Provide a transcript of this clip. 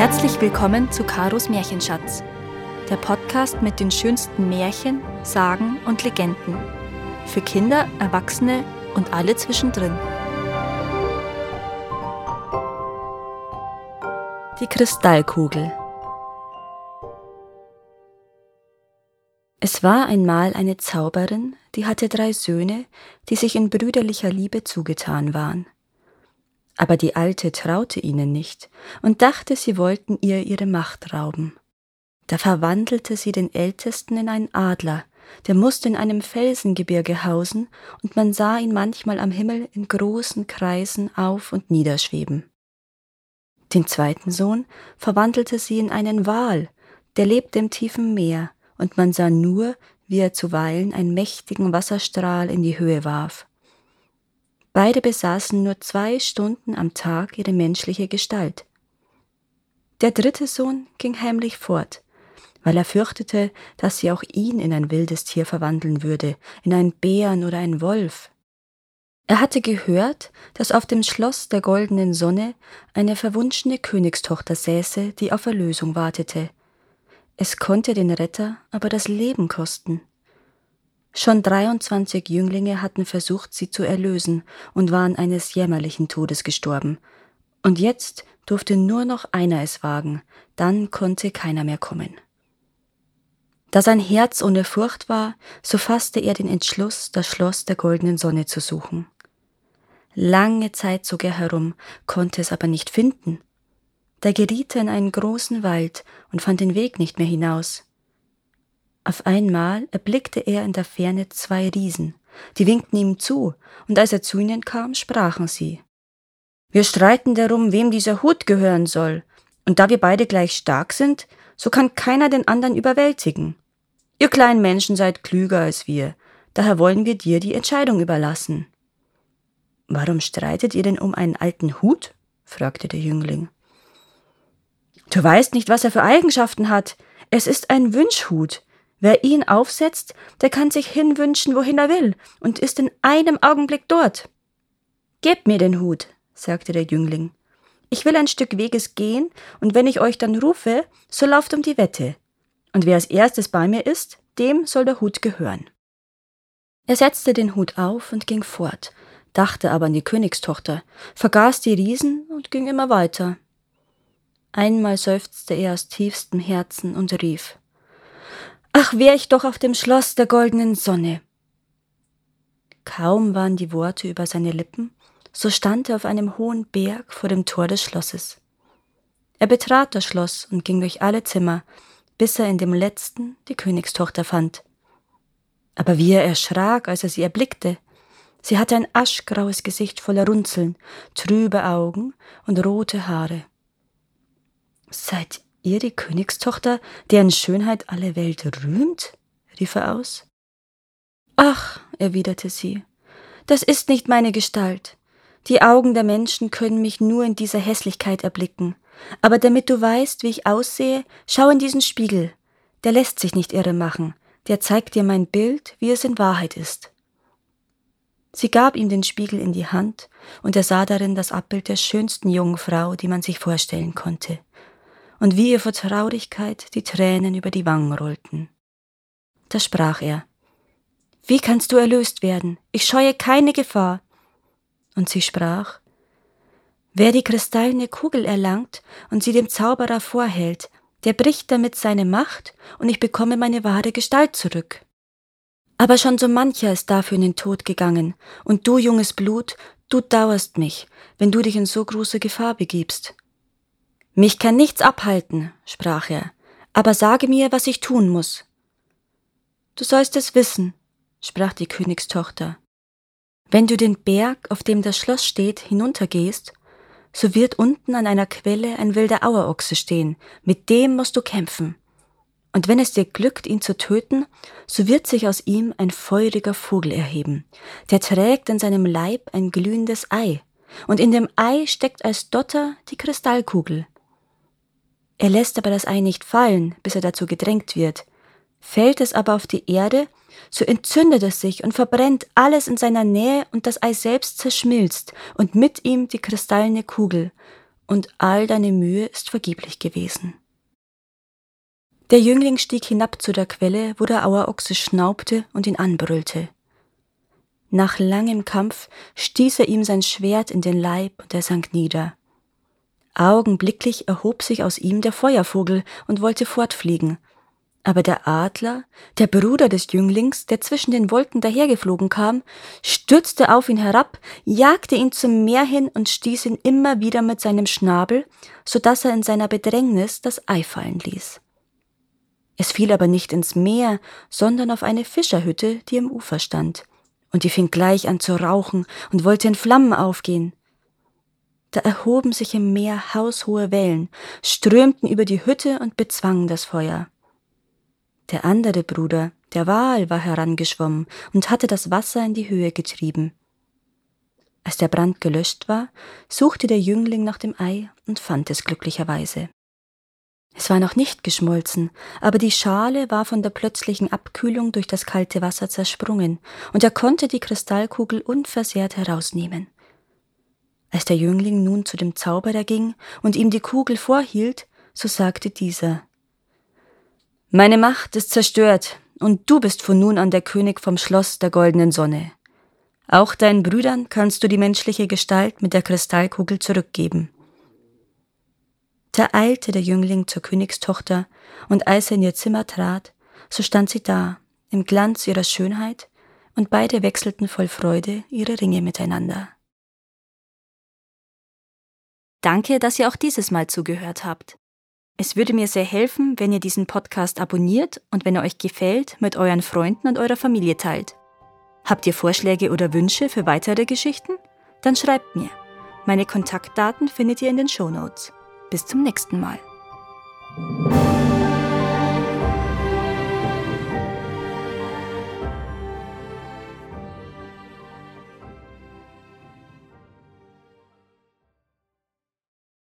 Herzlich willkommen zu Karos Märchenschatz, der Podcast mit den schönsten Märchen, Sagen und Legenden. Für Kinder, Erwachsene und alle zwischendrin. Die Kristallkugel. Es war einmal eine Zauberin, die hatte drei Söhne, die sich in brüderlicher Liebe zugetan waren. Aber die Alte traute ihnen nicht und dachte, sie wollten ihr ihre Macht rauben. Da verwandelte sie den Ältesten in einen Adler, der musste in einem Felsengebirge hausen, und man sah ihn manchmal am Himmel in großen Kreisen auf und niederschweben. Den zweiten Sohn verwandelte sie in einen Wal, der lebte im tiefen Meer, und man sah nur, wie er zuweilen einen mächtigen Wasserstrahl in die Höhe warf. Beide besaßen nur zwei Stunden am Tag ihre menschliche Gestalt. Der dritte Sohn ging heimlich fort, weil er fürchtete, dass sie auch ihn in ein wildes Tier verwandeln würde, in einen Bären oder einen Wolf. Er hatte gehört, dass auf dem Schloss der goldenen Sonne eine verwunschene Königstochter säße, die auf Erlösung wartete. Es konnte den Retter aber das Leben kosten. Schon 23 Jünglinge hatten versucht, sie zu erlösen und waren eines jämmerlichen Todes gestorben. Und jetzt durfte nur noch einer es wagen, dann konnte keiner mehr kommen. Da sein Herz ohne Furcht war, so fasste er den Entschluss, das Schloss der goldenen Sonne zu suchen. Lange Zeit zog er herum, konnte es aber nicht finden. Da geriet er in einen großen Wald und fand den Weg nicht mehr hinaus. Auf einmal erblickte er in der Ferne zwei Riesen, die winkten ihm zu, und als er zu ihnen kam, sprachen sie. Wir streiten darum, wem dieser Hut gehören soll, und da wir beide gleich stark sind, so kann keiner den anderen überwältigen. Ihr kleinen Menschen seid klüger als wir, daher wollen wir dir die Entscheidung überlassen. Warum streitet ihr denn um einen alten Hut? fragte der Jüngling. Du weißt nicht, was er für Eigenschaften hat. Es ist ein Wünschhut. Wer ihn aufsetzt, der kann sich hinwünschen, wohin er will, und ist in einem Augenblick dort. Gebt mir den Hut, sagte der Jüngling. Ich will ein Stück Weges gehen, und wenn ich euch dann rufe, so lauft um die Wette. Und wer als erstes bei mir ist, dem soll der Hut gehören. Er setzte den Hut auf und ging fort, dachte aber an die Königstochter, vergaß die Riesen und ging immer weiter. Einmal seufzte er aus tiefstem Herzen und rief Ach, wär ich doch auf dem Schloss der goldenen Sonne. Kaum waren die Worte über seine Lippen, so stand er auf einem hohen Berg vor dem Tor des Schlosses. Er betrat das Schloss und ging durch alle Zimmer, bis er in dem letzten die Königstochter fand. Aber wie er erschrak, als er sie erblickte. Sie hatte ein aschgraues Gesicht voller Runzeln, trübe Augen und rote Haare. Seid ihr die Königstochter, deren Schönheit alle Welt rühmt? rief er aus. Ach, erwiderte sie, das ist nicht meine Gestalt. Die Augen der Menschen können mich nur in dieser Hässlichkeit erblicken. Aber damit du weißt, wie ich aussehe, schau in diesen Spiegel. Der lässt sich nicht irre machen. Der zeigt dir mein Bild, wie es in Wahrheit ist. Sie gab ihm den Spiegel in die Hand, und er sah darin das Abbild der schönsten jungen Frau, die man sich vorstellen konnte und wie ihr vor Traurigkeit die Tränen über die Wangen rollten. Da sprach er Wie kannst du erlöst werden? Ich scheue keine Gefahr. Und sie sprach Wer die kristallene Kugel erlangt und sie dem Zauberer vorhält, der bricht damit seine Macht, und ich bekomme meine wahre Gestalt zurück. Aber schon so mancher ist dafür in den Tod gegangen, und du, junges Blut, du dauerst mich, wenn du dich in so große Gefahr begibst. Mich kann nichts abhalten, sprach er, aber sage mir, was ich tun muss. Du sollst es wissen, sprach die Königstochter. Wenn du den Berg, auf dem das Schloss steht, hinuntergehst, so wird unten an einer Quelle ein wilder Auerochse stehen, mit dem musst du kämpfen. Und wenn es dir glückt, ihn zu töten, so wird sich aus ihm ein feuriger Vogel erheben, der trägt in seinem Leib ein glühendes Ei, und in dem Ei steckt als Dotter die Kristallkugel, er lässt aber das Ei nicht fallen, bis er dazu gedrängt wird. Fällt es aber auf die Erde, so entzündet es sich und verbrennt alles in seiner Nähe und das Ei selbst zerschmilzt und mit ihm die kristallene Kugel. und all deine Mühe ist vergeblich gewesen. Der Jüngling stieg hinab zu der Quelle, wo der Auerochse schnaubte und ihn anbrüllte. Nach langem Kampf stieß er ihm sein Schwert in den Leib und er sank nieder. Augenblicklich erhob sich aus ihm der Feuervogel und wollte fortfliegen. Aber der Adler, der Bruder des Jünglings, der zwischen den Wolken dahergeflogen kam, stürzte auf ihn herab, jagte ihn zum Meer hin und stieß ihn immer wieder mit seinem Schnabel, so dass er in seiner Bedrängnis das Ei fallen ließ. Es fiel aber nicht ins Meer, sondern auf eine Fischerhütte, die am Ufer stand, und die fing gleich an zu rauchen und wollte in Flammen aufgehen. Da erhoben sich im Meer haushohe Wellen, strömten über die Hütte und bezwangen das Feuer. Der andere Bruder, der Wal, war herangeschwommen und hatte das Wasser in die Höhe getrieben. Als der Brand gelöscht war, suchte der Jüngling nach dem Ei und fand es glücklicherweise. Es war noch nicht geschmolzen, aber die Schale war von der plötzlichen Abkühlung durch das kalte Wasser zersprungen, und er konnte die Kristallkugel unversehrt herausnehmen. Als der Jüngling nun zu dem Zauberer ging und ihm die Kugel vorhielt, so sagte dieser Meine Macht ist zerstört, und du bist von nun an der König vom Schloss der goldenen Sonne. Auch deinen Brüdern kannst du die menschliche Gestalt mit der Kristallkugel zurückgeben. Da eilte der Jüngling zur Königstochter, und als er in ihr Zimmer trat, so stand sie da, im Glanz ihrer Schönheit, und beide wechselten voll Freude ihre Ringe miteinander. Danke, dass ihr auch dieses Mal zugehört habt. Es würde mir sehr helfen, wenn ihr diesen Podcast abonniert und wenn er euch gefällt, mit euren Freunden und eurer Familie teilt. Habt ihr Vorschläge oder Wünsche für weitere Geschichten? Dann schreibt mir. Meine Kontaktdaten findet ihr in den Show Notes. Bis zum nächsten Mal.